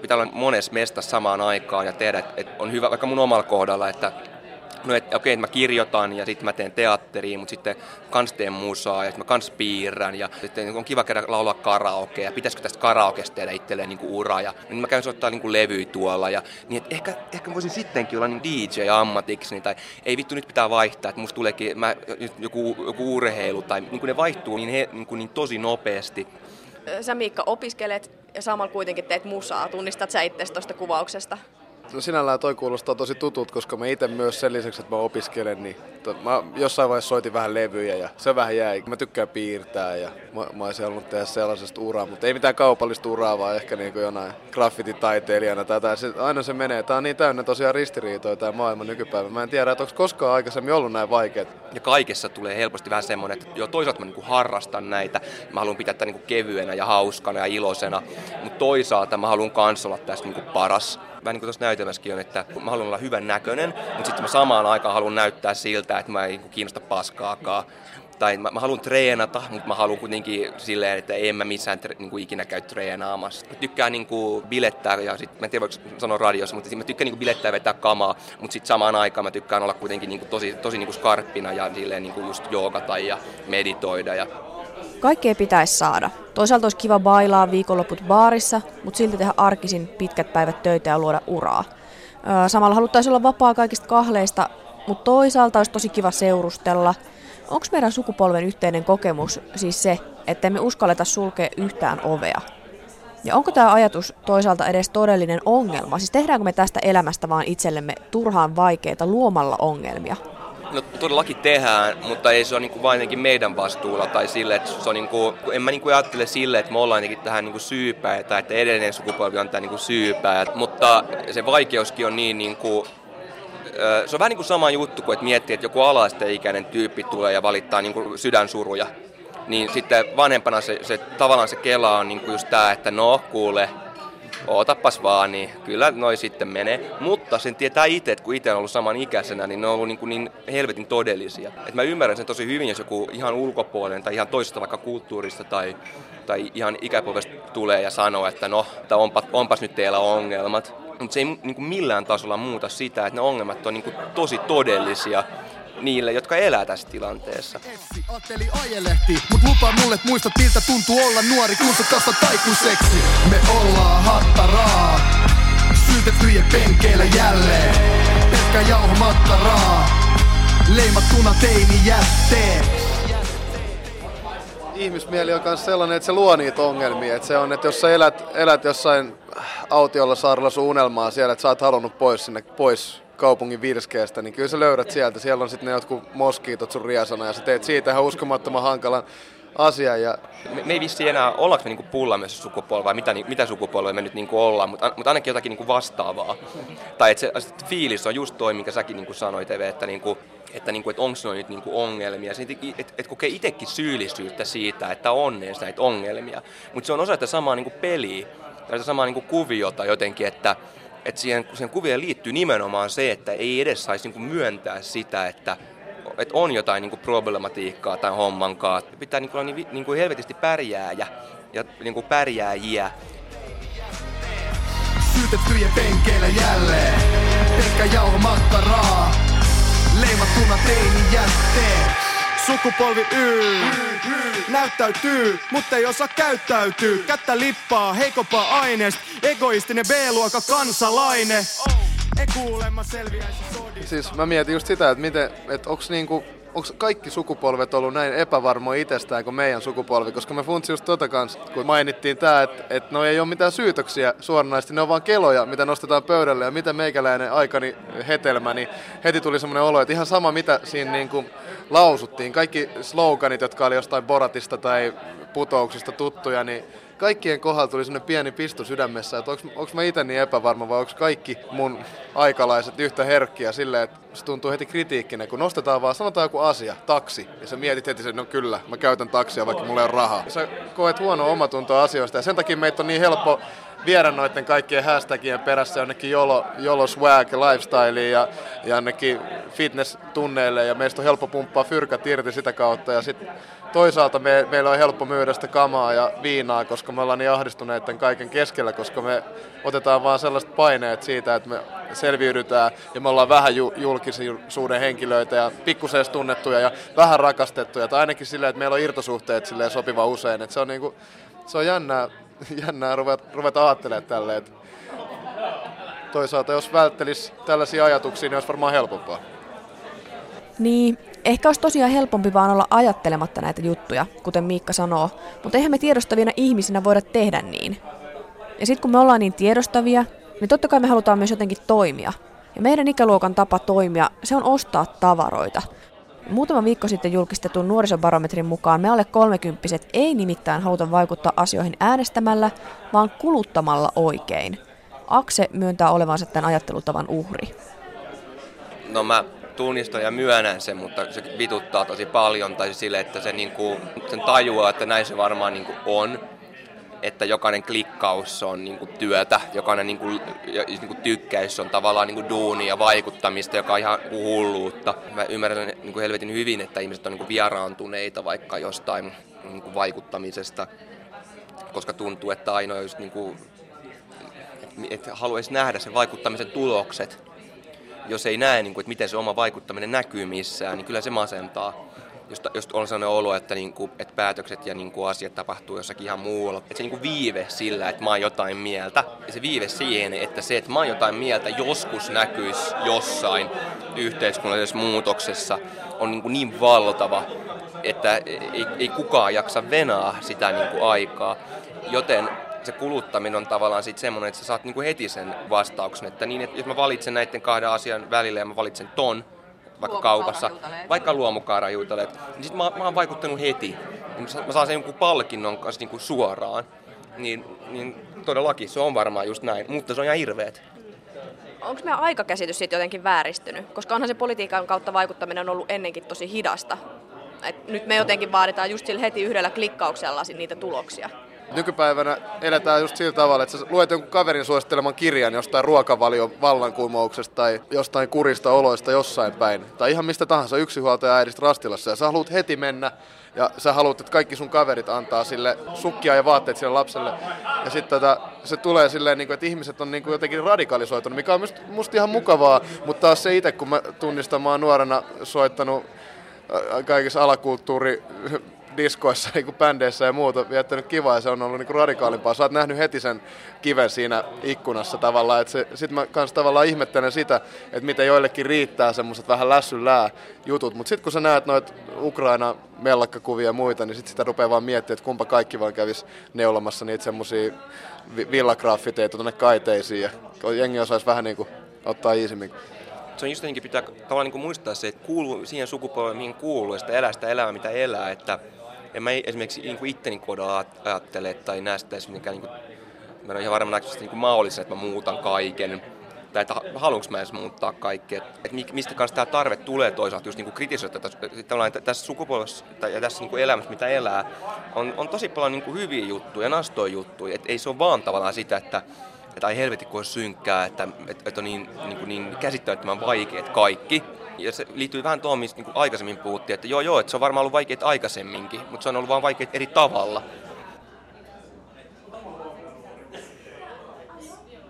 pitää olla monessa mestassa samaan aikaan ja tehdä, että et on hyvä vaikka mun omalla kohdalla, että no et, okei, okay, että mä kirjoitan ja sitten mä teen teatteriin, mutta sitten kans teen musaa ja sitten mä kans piirrän ja sitten on kiva käydä laulaa karaoke ja pitäisikö tästä karaokesta tehdä itselleen niin ura ja niin mä käyn soittaa niin levyä tuolla ja niin että ehkä, ehkä voisin sittenkin olla niin DJ ammatiksi niin, tai ei vittu nyt pitää vaihtaa, että musta tuleekin mä, joku, joku urheilu tai niin kuin ne vaihtuu niin, he, niin, kuin niin tosi nopeasti. Sä Miikka opiskelet ja samalla kuitenkin teet musaa. Tunnistat sä itse tuosta kuvauksesta? No sinällään toi kuulostaa tosi tutut, koska mä itse myös sen lisäksi, että mä opiskelen, niin to, mä jossain vaiheessa soitin vähän levyjä ja se vähän jäi. Mä tykkään piirtää ja mä, mä olisin halunnut tehdä sellaisesta uraa, mutta ei mitään kaupallista uraa, vaan ehkä niin kuin jonain graffititaiteilijana tai jotain. Se, aina se menee. Tää on niin täynnä tosiaan ristiriitoja tämä maailma nykypäivä. Mä en tiedä, että onko koskaan aikaisemmin ollut näin vaikeat. Ja kaikessa tulee helposti vähän semmoinen, että jo toisaalta mä niin harrastan näitä. Mä haluan pitää tätä niin kevyenä ja hauskana ja iloisena, mutta toisaalta mä haluan kans olla tästä niin paras vähän niin kuin tuossa näytelmässäkin on, että mä haluan olla hyvän näköinen, mutta sitten mä samaan aikaan haluan näyttää siltä, että mä en kiinnosta paskaakaan. Tai mä, mä haluan treenata, mutta mä haluan kuitenkin silleen, että en mä missään tre, niin kuin ikinä käy treenaamassa. Mä tykkään niin kuin bilettää, ja sit, mä en tiedä voiko sanoa radiossa, mutta mä tykkään niin kuin bilettää ja vetää kamaa, mutta sitten samaan aikaan mä tykkään olla kuitenkin niin kuin tosi, tosi niin kuin skarppina ja silleen niin kuin just joogata ja meditoida ja Kaikkea pitäisi saada. Toisaalta olisi kiva bailaa viikonloput baarissa, mutta silti tehdä arkisin pitkät päivät töitä ja luoda uraa. Samalla haluttaisiin olla vapaa kaikista kahleista, mutta toisaalta olisi tosi kiva seurustella. Onko meidän sukupolven yhteinen kokemus siis se, että me uskalleta sulkea yhtään ovea? Ja onko tämä ajatus toisaalta edes todellinen ongelma? Siis tehdäänkö me tästä elämästä vaan itsellemme turhaan vaikeita luomalla ongelmia? No todellakin tehdään, mutta ei se ole niin vain meidän vastuulla tai sille, että se on niin kuin, en mä niin kuin ajattele sille, että me ollaan tähän niin syypäitä, tai että edellinen sukupolvi on tämä niin syypää, mutta se vaikeuskin on niin, niin kuin, se on vähän niin kuin sama juttu kuin, että miettii, että joku alaisteikäinen tyyppi tulee ja valittaa niin kuin sydänsuruja. Niin sitten vanhempana se, se tavallaan se kela on niin kuin just tämä, että no kuule, ootapas vaan, niin kyllä noi sitten menee. Mutta sen tietää itse, että kun itse on ollut saman ikäisenä, niin ne on ollut niin, kuin niin helvetin todellisia. Et mä ymmärrän sen tosi hyvin, jos joku ihan ulkopuolinen tai ihan toisesta vaikka kulttuurista tai, tai ihan ikäpolvesta tulee ja sanoo, että no, että onpa, onpas nyt teillä ongelmat. Mutta se ei niin kuin millään tasolla muuta sitä, että ne ongelmat on niin kuin tosi todellisia niille, jotka elää tässä tilanteessa. Ajatteli ajelehti, mut lupaa mulle, että muistat miltä tuntuu olla nuori, kun sä kasvat taikuiseksi. Me ollaan hattaraa, syytettyjen penkeillä jälleen. Pelkkä jauhomakkaraa, leimattuna teini jätteeksi ihmismieli on myös sellainen, että se luo niitä ongelmia. Että se on, että jos sä elät, elät jossain autiolla saarella sun unelmaa siellä, että sä oot halunnut pois sinne, pois kaupungin virskeestä, niin kyllä sä löydät sieltä. Siellä on sitten ne jotkut moskiitot sun riasana ja sä teet siitä ihan uskomattoman hankalan asian. Ja... Me, me ei vissi enää, ollaanko me niinku pullaamassa sukupolva vai mitä, mitä sukupolvea me nyt niinku ollaan, mutta, mutta ainakin jotakin niinku vastaavaa. tai että se, se fiilis on just toi, minkä säkin niinku sanoit, Eve, että niinku, että, niinku, että onko ne nyt niinku ongelmia. Että et, et kokee itsekin syyllisyyttä siitä, että on näitä ongelmia. Mutta se on osa sitä samaa niinku peliä, tai sitä samaa niinku kuviota jotenkin, että että siihen, siihen kuvien liittyy nimenomaan se, että ei edes saisi niin myöntää sitä, että, että on jotain niin problematiikkaa tai hommankaan. Pitää niin kuin olla niin, niin kuin helvetisti pärjääjä ja niin kuin pärjääjiä. Syytettyjen penkeillä jälleen, pelkkä jauho makkaraa, leimattuna teini jätteen. Sukupolvi Y näyttäytyy, mutta ei osaa käyttäytyy. Kättä lippaa, heikompaa aineesta, egoistinen B-luokan kansalainen. Ei kuulemma selviäisi sodista. Siis mä mietin just sitä, että miten, että onks niinku onko kaikki sukupolvet ollut näin epävarmoja itsestään kuin meidän sukupolvi, koska me funtsi just tota kanssa, kun mainittiin tämä, että, että no ei ole mitään syytöksiä suoranaisesti, ne on vaan keloja, mitä nostetaan pöydälle. Ja mitä meikäläinen aikani hetelmä, niin heti tuli semmoinen olo, että ihan sama mitä siinä niin kuin lausuttiin, kaikki sloganit, jotka oli jostain Boratista tai putouksista tuttuja, niin kaikkien kohdalla tuli sellainen pieni pisto sydämessä, että onko mä itse niin epävarma vai onko kaikki mun aikalaiset yhtä herkkiä silleen, että se tuntuu heti kritiikkinä, kun nostetaan vaan, sanotaan joku asia, taksi, ja sä mietit heti sen, no kyllä, mä käytän taksia, vaikka mulla ei ole rahaa. Sä koet huonoa omatuntoa asioista, ja sen takia meitä on niin helppo viedä noiden kaikkien hashtagien perässä jonnekin jolo, jolo swag lifestyleen ja, ja jonnekin fitness-tunneille. Ja meistä on helppo pumppaa fyrkat irti sitä kautta. Ja sitten toisaalta me, meillä on helppo myydä sitä kamaa ja viinaa, koska me ollaan niin ahdistuneet kaiken keskellä, koska me otetaan vaan sellaiset paineet siitä, että me selviydytään ja me ollaan vähän ju- julkisuuden henkilöitä ja pikkusen tunnettuja ja vähän rakastettuja, tai ainakin silleen, että meillä on irtosuhteet sopiva usein, että se on, niinku, se on jännää, jännää ruveta, ruveta ajattelemaan tälleen, toisaalta jos välttelisi tällaisia ajatuksia, niin olisi varmaan helpompaa. Niin, ehkä olisi tosiaan helpompi vaan olla ajattelematta näitä juttuja, kuten Miikka sanoo, mutta eihän me tiedostavina ihmisinä voida tehdä niin. Ja sitten kun me ollaan niin tiedostavia, niin totta kai me halutaan myös jotenkin toimia. Ja meidän ikäluokan tapa toimia, se on ostaa tavaroita. Muutama viikko sitten julkistetun nuorisobarometrin mukaan me alle kolmekymppiset ei nimittäin haluta vaikuttaa asioihin äänestämällä, vaan kuluttamalla oikein. Akse myöntää olevansa tämän ajattelutavan uhri. No mä tunnistan ja myönnän sen, mutta se vituttaa tosi paljon, tai sille, että se niinku, sen tajuaa, että näin se varmaan niinku on että jokainen klikkaus on niin kuin työtä, jokainen niin kuin, niin kuin tykkäys on tavallaan niin kuin duuni ja vaikuttamista, joka on ihan hulluutta. Mä ymmärrän niin kuin helvetin hyvin, että ihmiset on niin kuin vieraantuneita vaikka jostain niin kuin vaikuttamisesta, koska tuntuu, että ainoa just niin kuin, että haluaisi nähdä sen vaikuttamisen tulokset. Jos ei näe, niin kuin, että miten se oma vaikuttaminen näkyy missään, niin kyllä se masentaa jos, jos on sellainen olo, että, niin kuin, että päätökset ja niin kuin asiat tapahtuu jossakin ihan muualla. Että se niin kuin viive sillä, että mä oon jotain mieltä. Ja se viive siihen, että se, että mä oon jotain mieltä joskus näkyisi jossain yhteiskunnallisessa muutoksessa, on niin, kuin niin valtava, että ei, ei kukaan jaksa venaa sitä niin kuin aikaa. Joten se kuluttaminen on tavallaan sitten semmoinen, että sä saat niinku heti sen vastauksen, että niin, että jos mä valitsen näiden kahden asian välillä ja mä valitsen ton, vaikka kaupassa, vaikka luomukaarajuutaleet, niin sitten mä, mä oon vaikuttanut heti. Niin mä saan sen jonkun palkinnon kanssa niin kuin suoraan. Niin, niin todellakin se on varmaan just näin, mutta se on ihan hirveet. Onko meidän aikakäsitys siitä jotenkin vääristynyt? Koska onhan se politiikan kautta vaikuttaminen on ollut ennenkin tosi hidasta. Et nyt me jotenkin vaaditaan just sillä heti yhdellä klikkauksella niitä tuloksia. Nykypäivänä eletään just sillä tavalla, että sä luet jonkun kaverin suositteleman kirjan jostain ruokavalion vallankumouksesta tai jostain kurista oloista jossain päin. Tai ihan mistä tahansa yksinhuoltaja äidistä Rastilassa ja sä haluat heti mennä ja sä haluat, että kaikki sun kaverit antaa sille sukkia ja vaatteet sille lapselle. Ja sitten tota, se tulee silleen, niin kuin, että ihmiset on niin kuin jotenkin radikalisoitunut, mikä on musta, ihan mukavaa, mutta taas se itse, kun mä tunnistan, mä oon nuorena soittanut kaikissa alakulttuuri diskoissa, niin kuin bändeissä ja muuta viettänyt kivaa ja se on ollut niin kuin radikaalimpaa. Sä oot nähnyt heti sen kiven siinä ikkunassa tavallaan. Että mä kans tavallaan ihmettelen sitä, että miten joillekin riittää semmoiset vähän lässyllää jutut. Mutta sitten kun sä näet noit Ukraina mellakkakuvia ja muita, niin sit sitä rupeaa vaan miettimään, että kumpa kaikki vaan kävis neulomassa niitä semmosia villagraffiteita tuonne kaiteisiin ja jengi osaisi vähän niin kuin ottaa iisimmin se on just pitää tavallaan niin muistaa se, että kuuluu siihen sukupolveen, mihin kuuluu, ja sitä elää sitä elämää, mitä elää. Että en mä esimerkiksi niin itteni kohdalla ajattele tai näe sitä mitenkään, niin kuin, mä en ihan varma näköisesti niin kuin mahdollisen, että mä muutan kaiken. Tai että haluanko mä edes muuttaa kaikkea. Että mistä kanssa tämä tarve tulee toisaalta just niin kritisoida tätä, tässä sukupolvessa ja tässä niin kuin elämässä, mitä elää, on, on tosi paljon niin kuin hyviä juttuja, nastoja juttuja. Että ei se ole vaan tavallaan sitä, että että ai helvetti kun on synkkää, että, että, että on niin, niin, niin käsittämättömän vaikeat kaikki. Ja se liittyy vähän tuohon, mistä niin aikaisemmin puhuttiin, että joo joo, että se on varmaan ollut vaikeat aikaisemminkin, mutta se on ollut vain vaikeat eri tavalla.